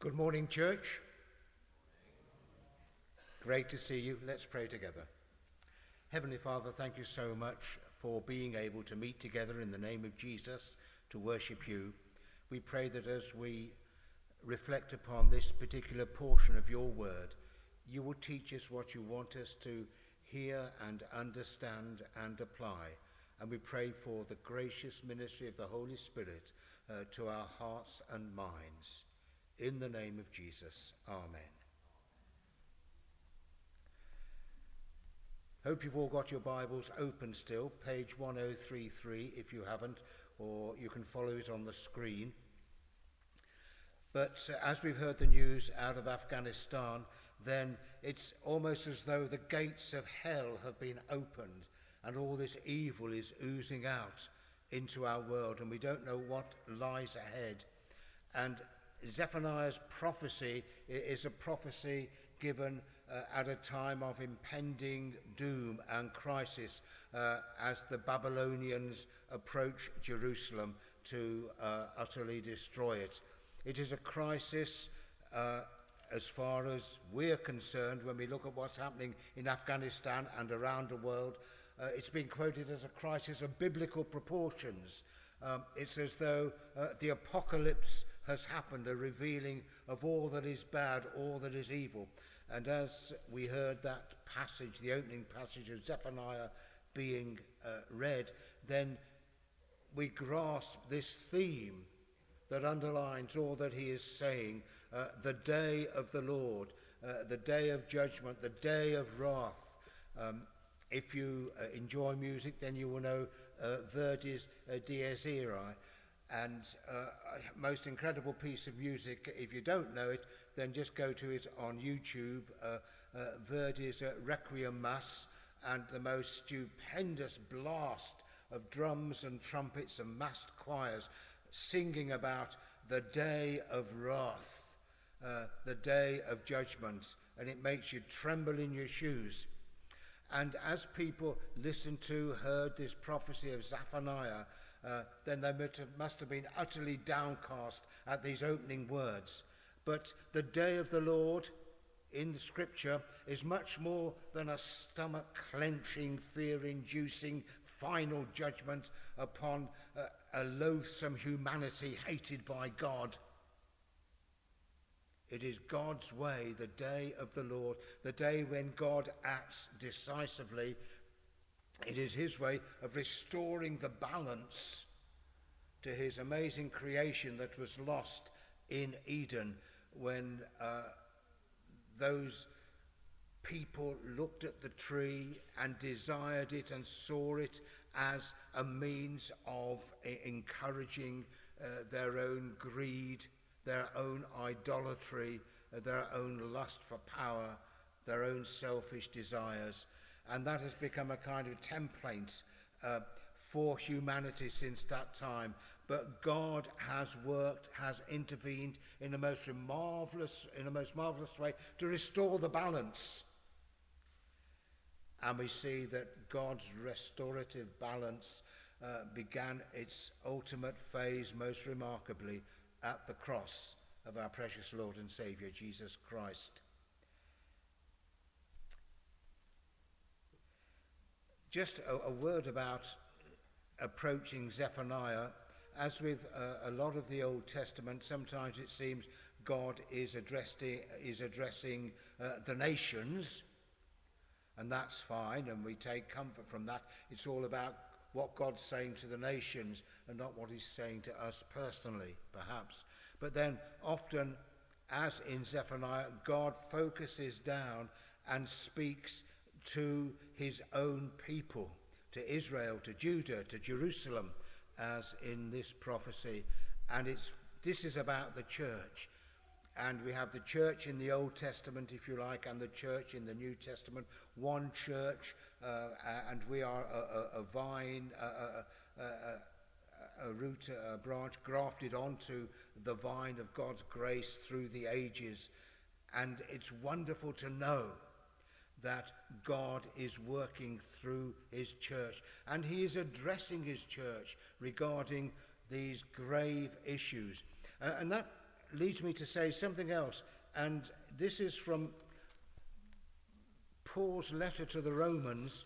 Good morning, church. Great to see you. Let's pray together. Heavenly Father, thank you so much for being able to meet together in the name of Jesus to worship you. We pray that as we reflect upon this particular portion of your word, you will teach us what you want us to hear and understand and apply. And we pray for the gracious ministry of the Holy Spirit uh, to our hearts and minds. In the name of Jesus, Amen. Hope you've all got your Bibles open still, page 1033 if you haven't, or you can follow it on the screen. But uh, as we've heard the news out of Afghanistan, then it's almost as though the gates of hell have been opened and all this evil is oozing out into our world, and we don't know what lies ahead. And Zephaniah's prophecy is a prophecy given uh, at a time of impending doom and crisis uh, as the Babylonians approach Jerusalem to uh, utterly destroy it. It is a crisis uh, as far as we're concerned when we look at what's happening in Afghanistan and around the world. Uh, it's been quoted as a crisis of biblical proportions. Um, it's as though uh, the apocalypse has happened, a revealing of all that is bad, all that is evil. And as we heard that passage, the opening passage of Zephaniah being uh, read, then we grasp this theme that underlines all that he is saying uh, the day of the Lord, uh, the day of judgment, the day of wrath. Um, if you uh, enjoy music, then you will know uh, Verdi's uh, Dies Irae. And uh, most incredible piece of music. If you don't know it, then just go to it on YouTube. Uh, uh, Verdi's uh, Requiem Mass and the most stupendous blast of drums and trumpets and massed choirs singing about the day of wrath, uh, the day of judgment, and it makes you tremble in your shoes. And as people listened to, heard this prophecy of Zephaniah, uh, then they must have been utterly downcast at these opening words. But the day of the Lord in the scripture is much more than a stomach clenching, fear inducing final judgment upon uh, a loathsome humanity hated by God. It is God's way, the day of the Lord, the day when God acts decisively. It is his way of restoring the balance to his amazing creation that was lost in Eden when uh, those people looked at the tree and desired it and saw it as a means of encouraging uh, their own greed, their own idolatry, their own lust for power, their own selfish desires. and that has become a kind of template uh, for humanity since that time. But God has worked, has intervened in the most marvelous, in the most marvelous way to restore the balance. And we see that God's restorative balance uh, began its ultimate phase most remarkably at the cross of our precious Lord and Saviour, Jesus Christ. Just a, a word about approaching Zephaniah. As with uh, a lot of the Old Testament, sometimes it seems God is addressing, is addressing uh, the nations, and that's fine, and we take comfort from that. It's all about what God's saying to the nations and not what he's saying to us personally, perhaps. But then often, as in Zephaniah, God focuses down and speaks to his own people, to Israel, to Judah, to Jerusalem, as in this prophecy. And it's, this is about the church. And we have the church in the Old Testament, if you like, and the church in the New Testament. One church, uh, and we are a, a, a vine, a, a, root, a branch grafted onto the vine of God's grace through the ages. And it's wonderful to know that God is working through his church. And he is addressing his church regarding these grave issues. Uh, and that leads me to say something else, and this is from Paul's letter to the Romans.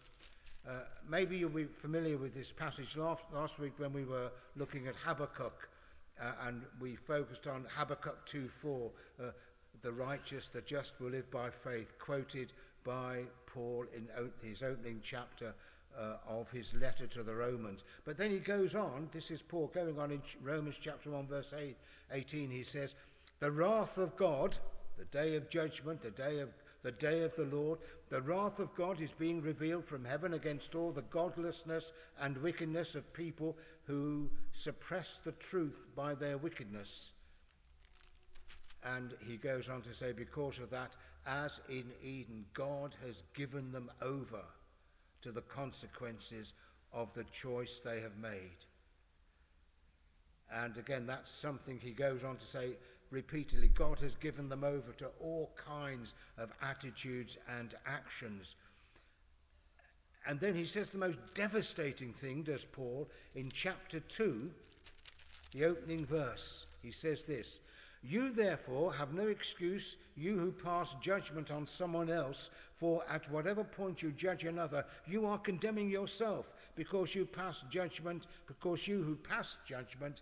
Uh, maybe you'll be familiar with this passage last, last week when we were looking at Habakkuk, uh, and we focused on Habakkuk 2:4, uh, the righteous, the just will live by faith, quoted by Paul in his opening chapter uh, of his letter to the Romans. But then he goes on, this is Paul going on in Romans chapter 1, verse 8, 18. He says, The wrath of God, the day of judgment, the day of the day of the Lord, the wrath of God is being revealed from heaven against all the godlessness and wickedness of people who suppress the truth by their wickedness. And he goes on to say, because of that, as in Eden, God has given them over to the consequences of the choice they have made. And again, that's something he goes on to say repeatedly. God has given them over to all kinds of attitudes and actions. And then he says the most devastating thing, does Paul, in chapter 2, the opening verse. He says this You therefore have no excuse, you who pass judgment on someone else for at whatever point you judge another, you are condemning yourself because you pass judgment, because you who pass judgment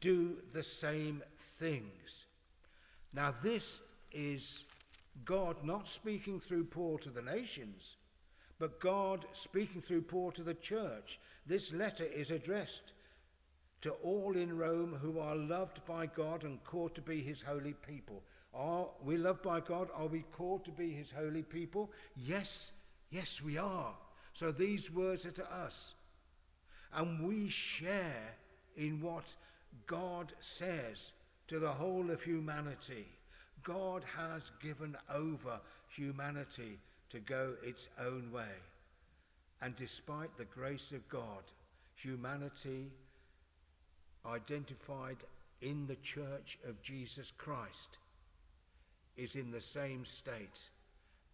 do the same things. Now, this is God not speaking through Paul to the nations, but God speaking through Paul to the church. This letter is addressed to all in Rome who are loved by God and called to be his holy people. Are we loved by God? Are we called to be his holy people? Yes, yes, we are. So these words are to us. And we share in what God says to the whole of humanity. God has given over humanity to go its own way. And despite the grace of God, humanity identified in the church of Jesus Christ is in the same state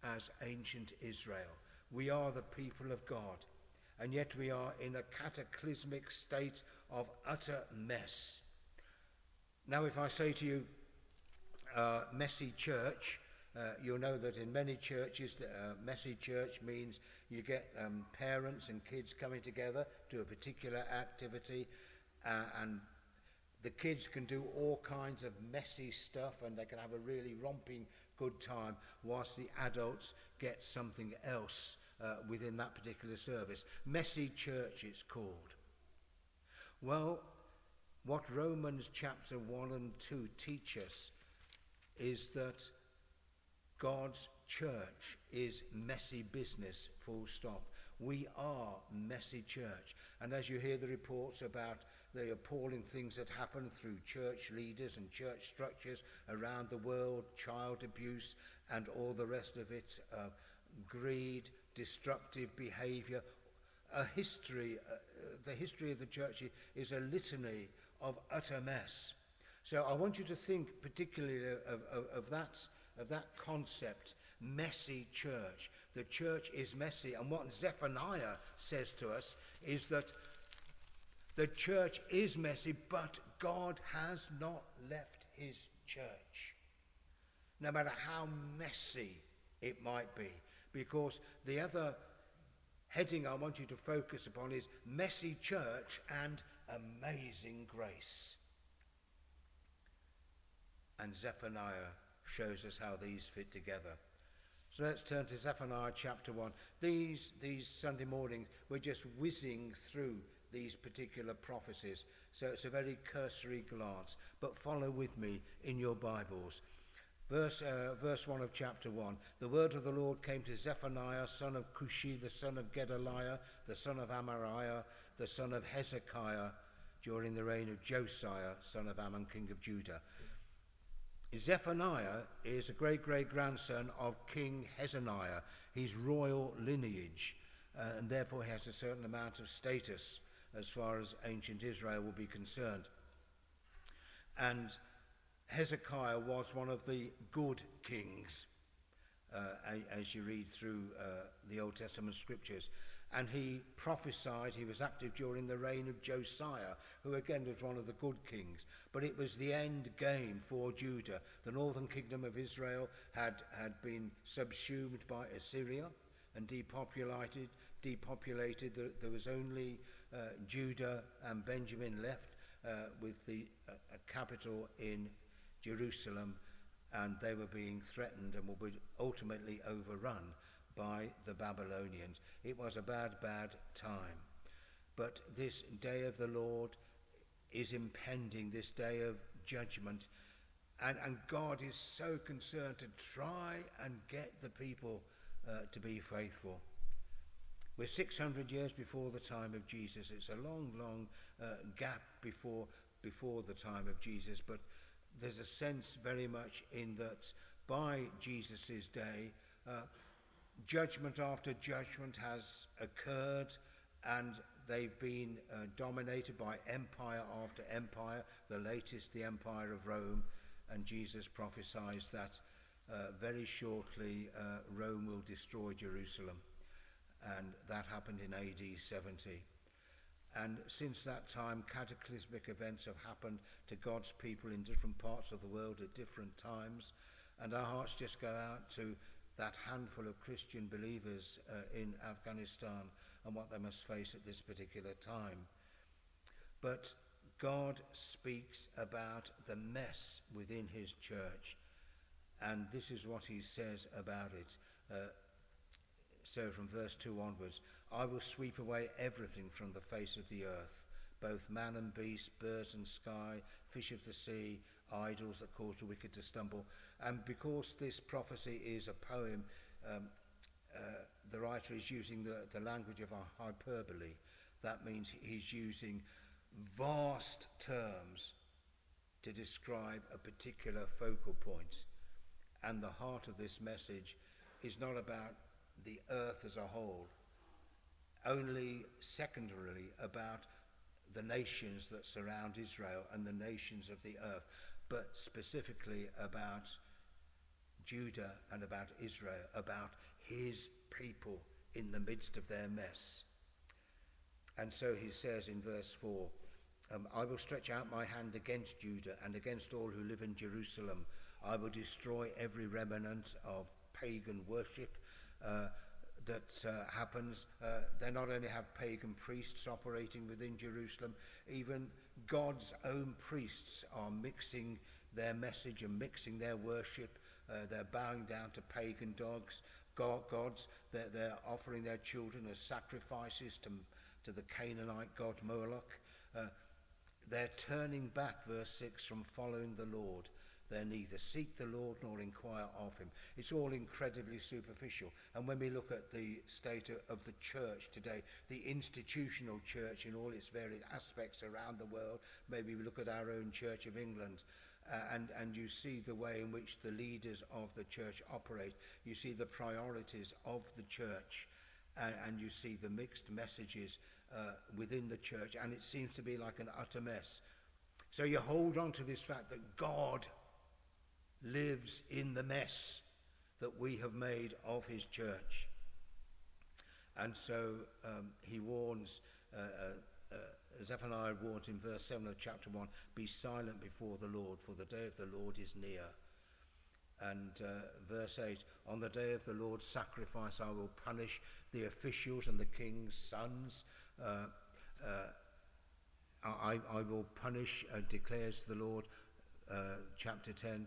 as ancient Israel. We are the people of God, and yet we are in a cataclysmic state of utter mess. Now, if I say to you, uh, messy church, uh, you'll know that in many churches, uh, messy church means you get um, parents and kids coming together to a particular activity, uh, and the kids can do all kinds of messy stuff and they can have a really romping good time whilst the adults get something else uh, within that particular service. Messy church, it's called. Well, what Romans chapter 1 and 2 teach us is that God's church is messy business, full stop. We are messy church. And as you hear the reports about the appalling things that happen through church leaders and church structures around the world, child abuse and all the rest of it, uh, greed, destructive behavior, a history, uh, the history of the church is a litany of utter mess. So I want you to think particularly of, of, of that, of that concept, messy church. The church is messy. And what Zephaniah says to us is that the church is messy, but God has not left his church. No matter how messy it might be. Because the other heading I want you to focus upon is messy church and amazing grace. And Zephaniah shows us how these fit together. So let's turn to Zephaniah chapter 1. These, these Sunday mornings, we're just whizzing through these particular prophecies. So it's a very cursory glance, but follow with me in your Bibles. Verse, uh, verse 1 of chapter 1 The word of the Lord came to Zephaniah, son of Cushi, the son of Gedaliah, the son of Amariah, the son of Hezekiah, during the reign of Josiah, son of Amon, king of Judah. Zephaniah is a great great grandson of King Hezekiah, his royal lineage, uh, and therefore he has a certain amount of status as far as ancient Israel will be concerned. And Hezekiah was one of the good kings, uh, as you read through uh, the Old Testament scriptures. and he prophesied he was active during the reign of Josiah who again was one of the good kings. But it was the end game for Judah. The northern kingdom of Israel had had been subsumed by Assyria and depopulated depopulated. There, there was only uh, Judah and Benjamin left uh, with the uh, a capital in Jerusalem and they were being threatened and would ultimately overrun by the Babylonians. It was a bad, bad time. But this day of the Lord is impending, this day of judgment. And, and God is so concerned to try and get the people uh, to be faithful. We're 600 years before the time of Jesus. It's a long, long uh, gap before, before the time of Jesus, but there's a sense very much in that by Jesus' day, uh, judgment after judgment has occurred and they've been uh, dominated by empire after empire, the latest, the empire of Rome, and Jesus prophesies that uh, very shortly uh, Rome will destroy Jerusalem. And that happened in AD 70. And since that time, cataclysmic events have happened to God's people in different parts of the world at different times. And our hearts just go out to that handful of Christian believers uh, in Afghanistan and what they must face at this particular time. But God speaks about the mess within his church, and this is what he says about it. Uh, so from verse 2 onwards, I will sweep away everything from the face of the earth, both man and beast, birds and sky, fish of the sea, idols that cause the wicked to stumble. And because this prophecy is a poem, um, uh, the writer is using the, the language of hyperbole. That means he's using vast terms to describe a particular focal point. And the heart of this message is not about the earth as a whole, only secondarily about the nations that surround Israel and the nations of the earth but specifically about Judah and about Israel, about his people in the midst of their mess. And so he says in verse 4 um, I will stretch out my hand against Judah and against all who live in Jerusalem. I will destroy every remnant of pagan worship. Uh, that uh, happens. Uh, they not only have pagan priests operating within Jerusalem, even God's own priests are mixing their message and mixing their worship. Uh, they're bowing down to pagan dogs, God, gods. They're, they're offering their children as sacrifices to, to the Canaanite god Moloch. Uh, they're turning back, verse 6, from following the Lord They neither seek the Lord nor inquire of him. It's all incredibly superficial. And when we look at the state of the church today, the institutional church in all its various aspects around the world, maybe we look at our own Church of England, uh, and, and you see the way in which the leaders of the church operate. You see the priorities of the church, and, and you see the mixed messages uh, within the church, and it seems to be like an utter mess. So you hold on to this fact that God lives in the mess that we have made of his church. And so um, he warns, uh, uh, uh, Zephaniah warns in verse 7 of chapter 1 Be silent before the Lord, for the day of the Lord is near. And uh, verse 8 On the day of the Lord's sacrifice, I will punish the officials and the king's sons. Uh, uh, I, I will punish, declares the Lord, chapter 10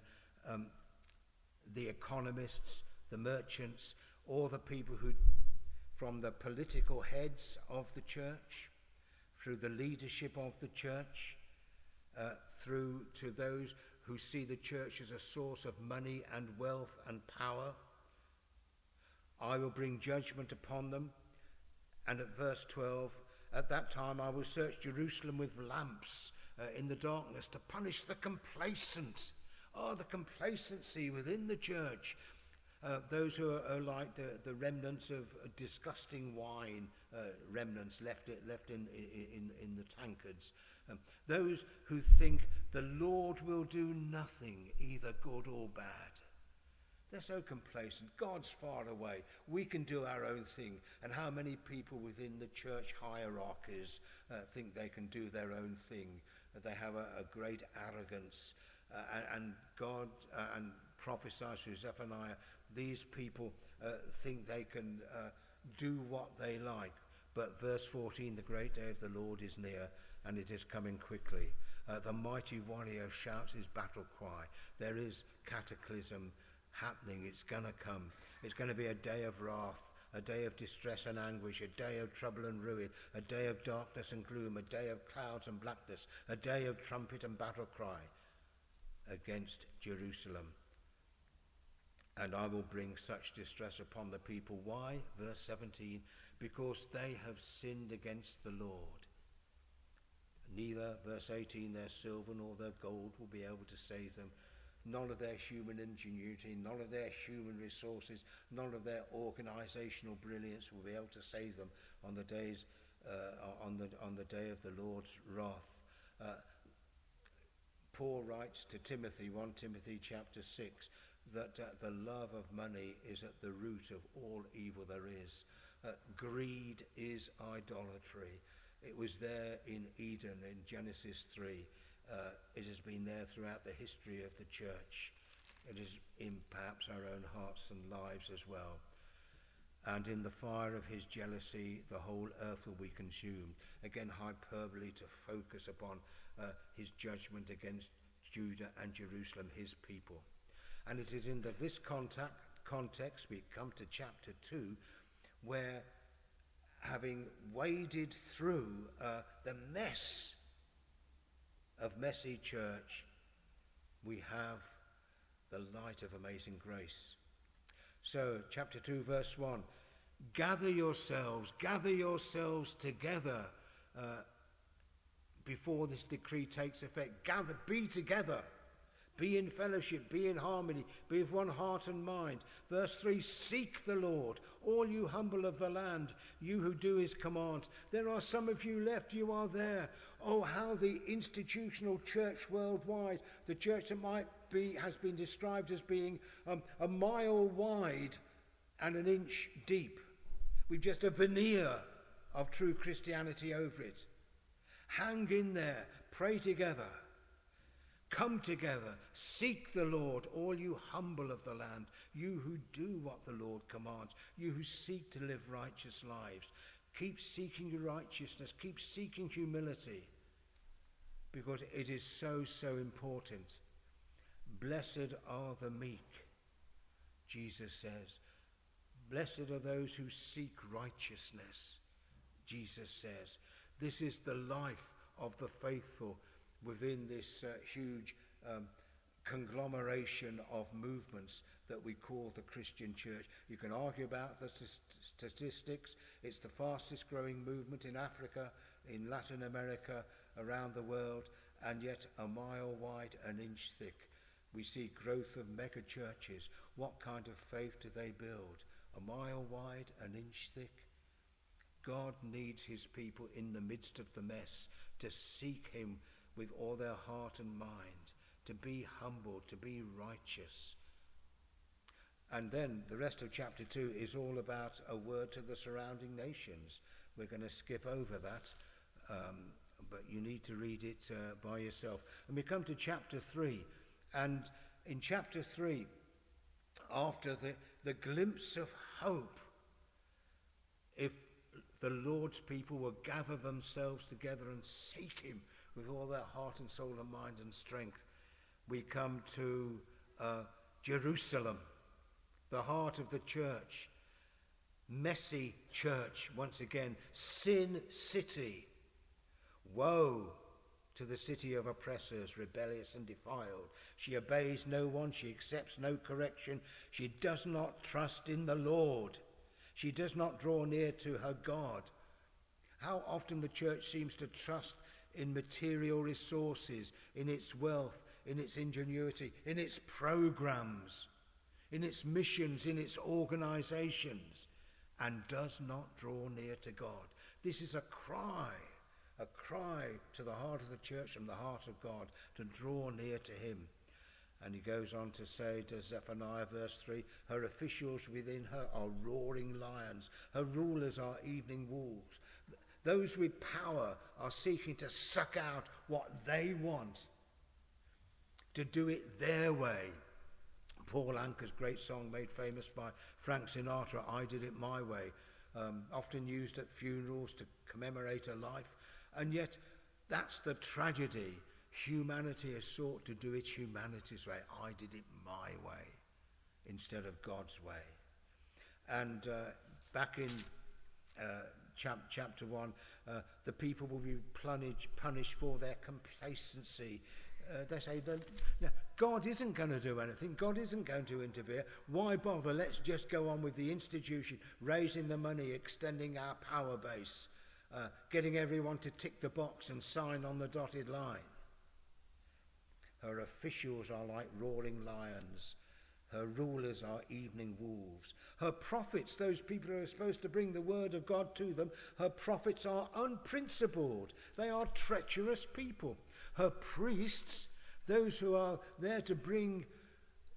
um, the economists, the merchants, or the people who, from the political heads of the church, through the leadership of the church, uh, through to those who see the church as a source of money and wealth and power. I will bring judgment upon them. And at verse 12, at that time I will search Jerusalem with lamps uh, in the darkness to punish the complacent Oh, the complacency within the church. Uh, those who are, are like the, the remnants of disgusting wine, uh, remnants left, left in, in, in the tankards. Um, those who think the Lord will do nothing, either good or bad. They're so complacent. God's far away. We can do our own thing. And how many people within the church hierarchies uh, think they can do their own thing? They have a, a great arrogance. uh, and, and God uh, and prophets through Zephaniah, these people uh, think they can uh, do what they like. But verse 14, the great day of the Lord is near and it is coming quickly. Uh, the mighty warrior shouts his battle cry. There is cataclysm happening. It's going to come. It's going to be a day of wrath, a day of distress and anguish, a day of trouble and ruin, a day of darkness and gloom, a day of clouds and blackness, a day of trumpet and battle cry. Against Jerusalem. And I will bring such distress upon the people. Why? Verse 17 because they have sinned against the Lord. Neither, verse 18, their silver nor their gold will be able to save them none of their human ingenuity, none of their human resources, none of their organizational brilliance will be able to save them on the days uh, on the on the day of the Lord's wrath. Uh, Paul writes to Timothy, 1 Timothy chapter 6, that uh, the love of money is at the root of all evil there is. Uh, greed is idolatry. It was there in Eden in Genesis 3. Uh, it has been there throughout the history of the church. It is in perhaps our own hearts and lives as well. And in the fire of his jealousy, the whole earth will be consumed. Again, hyperbole to focus upon uh, his judgment against Judah and Jerusalem, his people. And it is in the, this contact, context we come to chapter 2, where having waded through uh, the mess of messy church, we have the light of amazing grace. So, chapter 2, verse 1 gather yourselves, gather yourselves together uh, before this decree takes effect. Gather, be together. Be in fellowship, be in harmony, be of one heart and mind. Verse 3 Seek the Lord, all you humble of the land, you who do his commands. There are some of you left, you are there. Oh, how the institutional church worldwide, the church that might be, has been described as being um, a mile wide and an inch deep, with just a veneer of true Christianity over it. Hang in there, pray together. Come together, seek the Lord, all you humble of the land, you who do what the Lord commands, you who seek to live righteous lives. Keep seeking righteousness, keep seeking humility, because it is so, so important. Blessed are the meek, Jesus says. Blessed are those who seek righteousness, Jesus says. This is the life of the faithful within this uh, huge um, conglomeration of movements that we call the Christian church. You can argue about the st- statistics. It's the fastest growing movement in Africa, in Latin America, around the world, and yet a mile wide, an inch thick. We see growth of mega churches. What kind of faith do they build? A mile wide, an inch thick? God needs his people in the midst of the mess to seek him with all their heart and mind, to be humble, to be righteous. And then the rest of chapter 2 is all about a word to the surrounding nations. We're going to skip over that, um, but you need to read it uh, by yourself. And we come to chapter 3. And in chapter 3, after the, the glimpse of hope, if the Lord's people will gather themselves together and seek Him with all their heart and soul and mind and strength, we come to uh, Jerusalem, the heart of the church, messy church once again, sin city. Woe to the city of oppressors, rebellious and defiled. She obeys no one, she accepts no correction, she does not trust in the Lord, she does not draw near to her God. How often the church seems to trust in material resources, in its wealth, in its ingenuity, in its programs, in its missions, in its organizations, and does not draw near to God. This is a cry, a cry to the heart of the church and the heart of God to draw near to Him. And he goes on to say to Zephaniah, verse 3 Her officials within her are roaring lions, her rulers are evening wolves. Those with power are seeking to suck out what they want, to do it their way. Paul Anka's great song, made famous by Frank Sinatra, I Did It My Way, um, often used at funerals to commemorate a life. And yet, that's the tragedy. Humanity has sought to do it humanity's way. I did it my way instead of God's way. And uh, back in uh, chap- chapter 1, uh, the people will be punished, punished for their complacency. Uh, they say that no, God isn't going to do anything. God isn't going to interfere. Why bother? Let's just go on with the institution, raising the money, extending our power base, uh, getting everyone to tick the box and sign on the dotted line. Her officials are like roaring lions. Her rulers are evening wolves. Her prophets, those people who are supposed to bring the word of God to them, her prophets are unprincipled. They are treacherous people. Her priests, those who are there to bring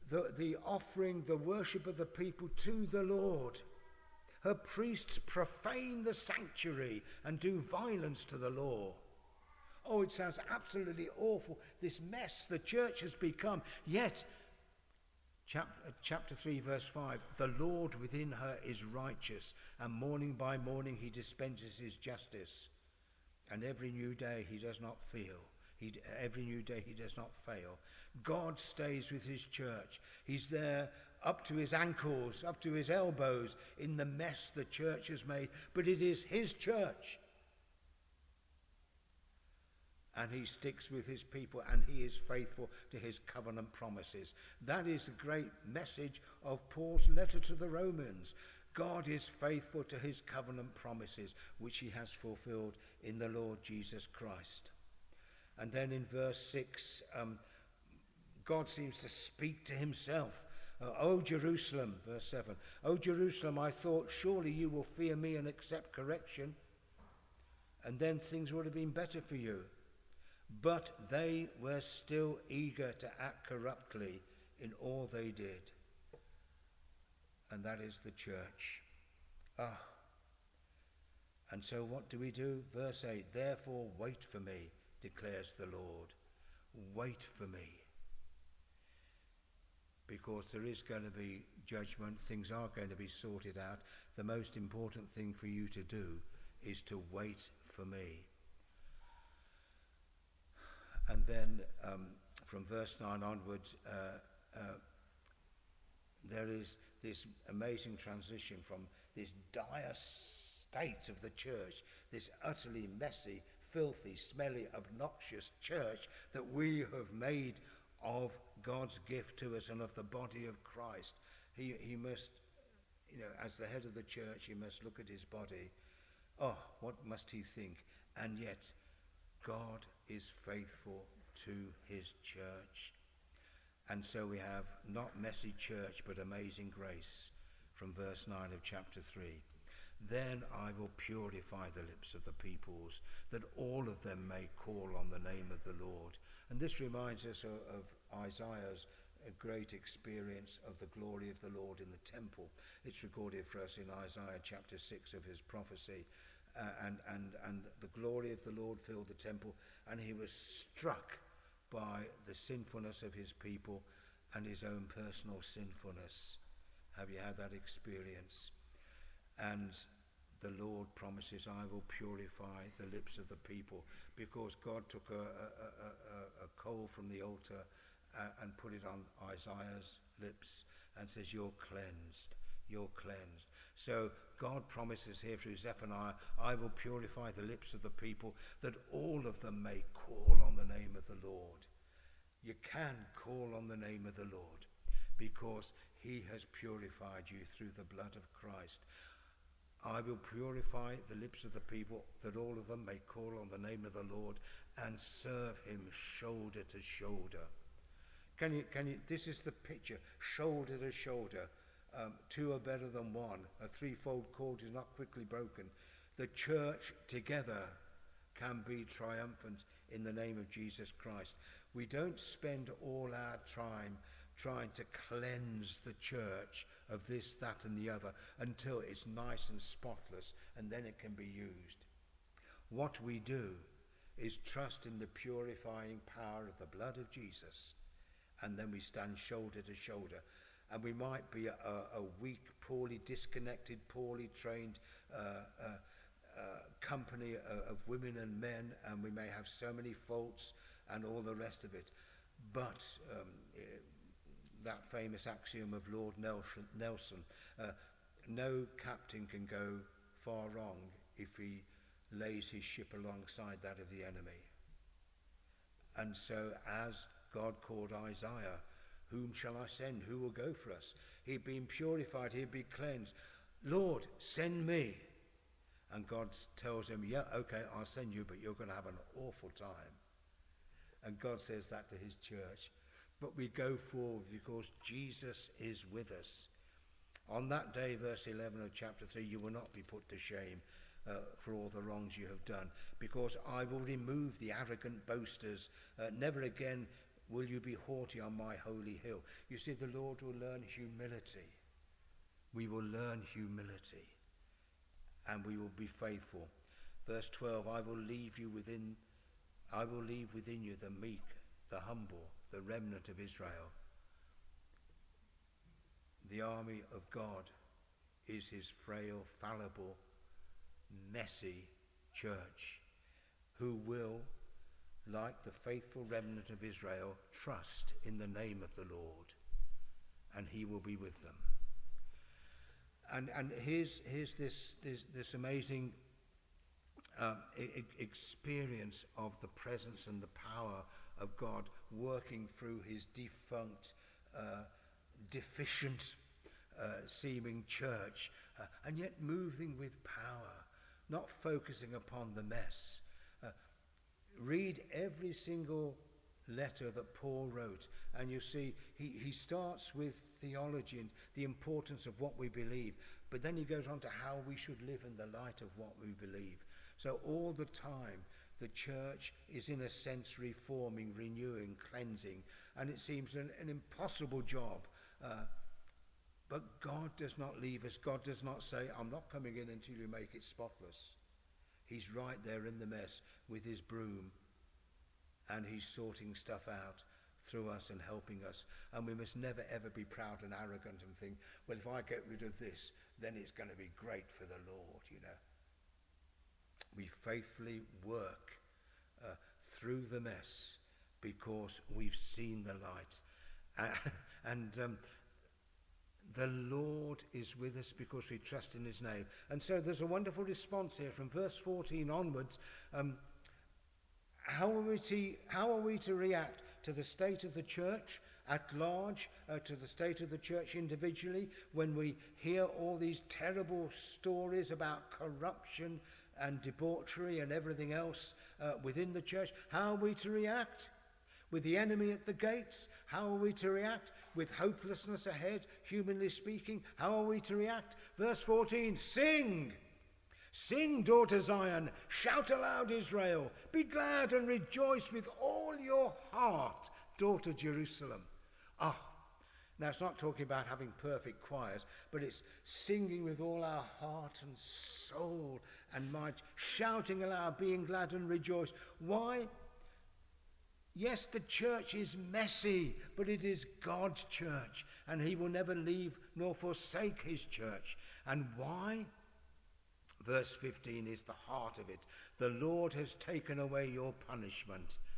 the, the offering, the worship of the people to the Lord. Her priests profane the sanctuary and do violence to the law. Oh, it sounds absolutely awful, this mess the church has become. Yet, chapter, uh, chapter 3, verse 5 the Lord within her is righteous, and morning by morning he dispenses his justice. And every new day he does not feel. He, every new day he does not fail. God stays with his church. He's there up to his ankles, up to his elbows in the mess the church has made, but it is his church. And he sticks with his people and he is faithful to his covenant promises. That is the great message of Paul's letter to the Romans. God is faithful to his covenant promises, which he has fulfilled in the Lord Jesus Christ. And then in verse 6, um, God seems to speak to himself uh, o Jerusalem, verse 7. O Jerusalem, I thought, surely you will fear me and accept correction, and then things would have been better for you. But they were still eager to act corruptly in all they did. And that is the church. Ah. And so what do we do? Verse 8 Therefore, wait for me, declares the Lord. Wait for me because there is going to be judgment, things are going to be sorted out. The most important thing for you to do is to wait for me. And then um, from verse 9 onwards, uh, uh, there is this amazing transition from this dire state of the church, this utterly messy, filthy, smelly, obnoxious church that we have made of God's gift to us and of the body of Christ. He, he must, you know, as the head of the church, he must look at his body. Oh, what must he think? And yet, God is faithful to his church. And so we have not messy church, but amazing grace from verse 9 of chapter 3. Then I will purify the lips of the peoples, that all of them may call on the name of the Lord. And this reminds us of, of Isaiah's great experience of the glory of the Lord in the temple. It's recorded for us in Isaiah chapter 6 of his prophecy. Uh, and, and, and the glory of the Lord filled the temple, and he was struck by the sinfulness of his people and his own personal sinfulness. Have you had that experience? And the Lord promises, I will purify the lips of the people, because God took a, a, a, a coal from the altar uh, and put it on Isaiah's lips and says, You're cleansed. You're cleansed. So God promises here through Zephaniah, I will purify the lips of the people that all of them may call on the name of the Lord. You can call on the name of the Lord because he has purified you through the blood of Christ. I will purify the lips of the people that all of them may call on the name of the Lord and serve him shoulder to shoulder. Can you, can you, this is the picture, shoulder to shoulder. Um, two are better than one. A threefold cord is not quickly broken. The church together can be triumphant in the name of Jesus Christ. We don't spend all our time trying to cleanse the church of this, that, and the other until it's nice and spotless and then it can be used. What we do is trust in the purifying power of the blood of Jesus and then we stand shoulder to shoulder. And we might be a, a weak, poorly disconnected, poorly trained uh, uh, uh, company of, of women and men, and we may have so many faults and all the rest of it. But um, eh, that famous axiom of Lord Nelson, Nelson uh, no captain can go far wrong if he lays his ship alongside that of the enemy. And so, as God called Isaiah, Whom shall I send? Who will go for us? He'd been purified, he'd been cleansed. Lord, send me. And God tells him, Yeah, okay, I'll send you, but you're going to have an awful time. And God says that to his church. But we go forward because Jesus is with us. On that day, verse 11 of chapter 3, you will not be put to shame uh, for all the wrongs you have done, because I will remove the arrogant boasters. Uh, never again will you be haughty on my holy hill. You see, the Lord will learn humility. We will learn humility, and we will be faithful. Verse 12, I will leave you within, I will leave within you the meek, the humble, the remnant of Israel. The army of God is his frail, fallible, messy church who will, like the faithful remnant of Israel, trust in the name of the Lord and he will be with them. And, and here's, here's this, this, this amazing um, e- experience of the presence and the power of God working through his defunct, uh, deficient uh, seeming church, uh, and yet moving with power not focusing upon the mess. Read every single letter that Paul wrote, and you see he, he starts with theology and the importance of what we believe, but then he goes on to how we should live in the light of what we believe. So all the time, the church is in a sense reforming, renewing, cleansing, and it seems an, an impossible job. Uh, but God does not leave us. God does not say, I'm not coming in until you make it spotless. He's right there in the mess with his broom and he's sorting stuff out through us and helping us. And we must never ever be proud and arrogant and think, well, if I get rid of this, then it's going to be great for the Lord, you know. We faithfully work uh, through the mess because we've seen the light. And um, The Lord is with us because we trust in his name. And so there's a wonderful response here from verse 14 onwards. Um, how, are we to, how are we to react to the state of the church at large, uh, to the state of the church individually, when we hear all these terrible stories about corruption and debauchery and everything else uh, within the church? How are we to react? With the enemy at the gates, how are we to react? With hopelessness ahead, humanly speaking, how are we to react? Verse 14 Sing! Sing, daughter Zion, shout aloud, Israel, be glad and rejoice with all your heart, daughter Jerusalem. Ah, now it's not talking about having perfect choirs, but it's singing with all our heart and soul and might, shouting aloud, being glad and rejoice. Why? Yes, the church is messy, but it is God's church, and He will never leave nor forsake His church. And why? Verse 15 is the heart of it. The Lord has taken away your punishment.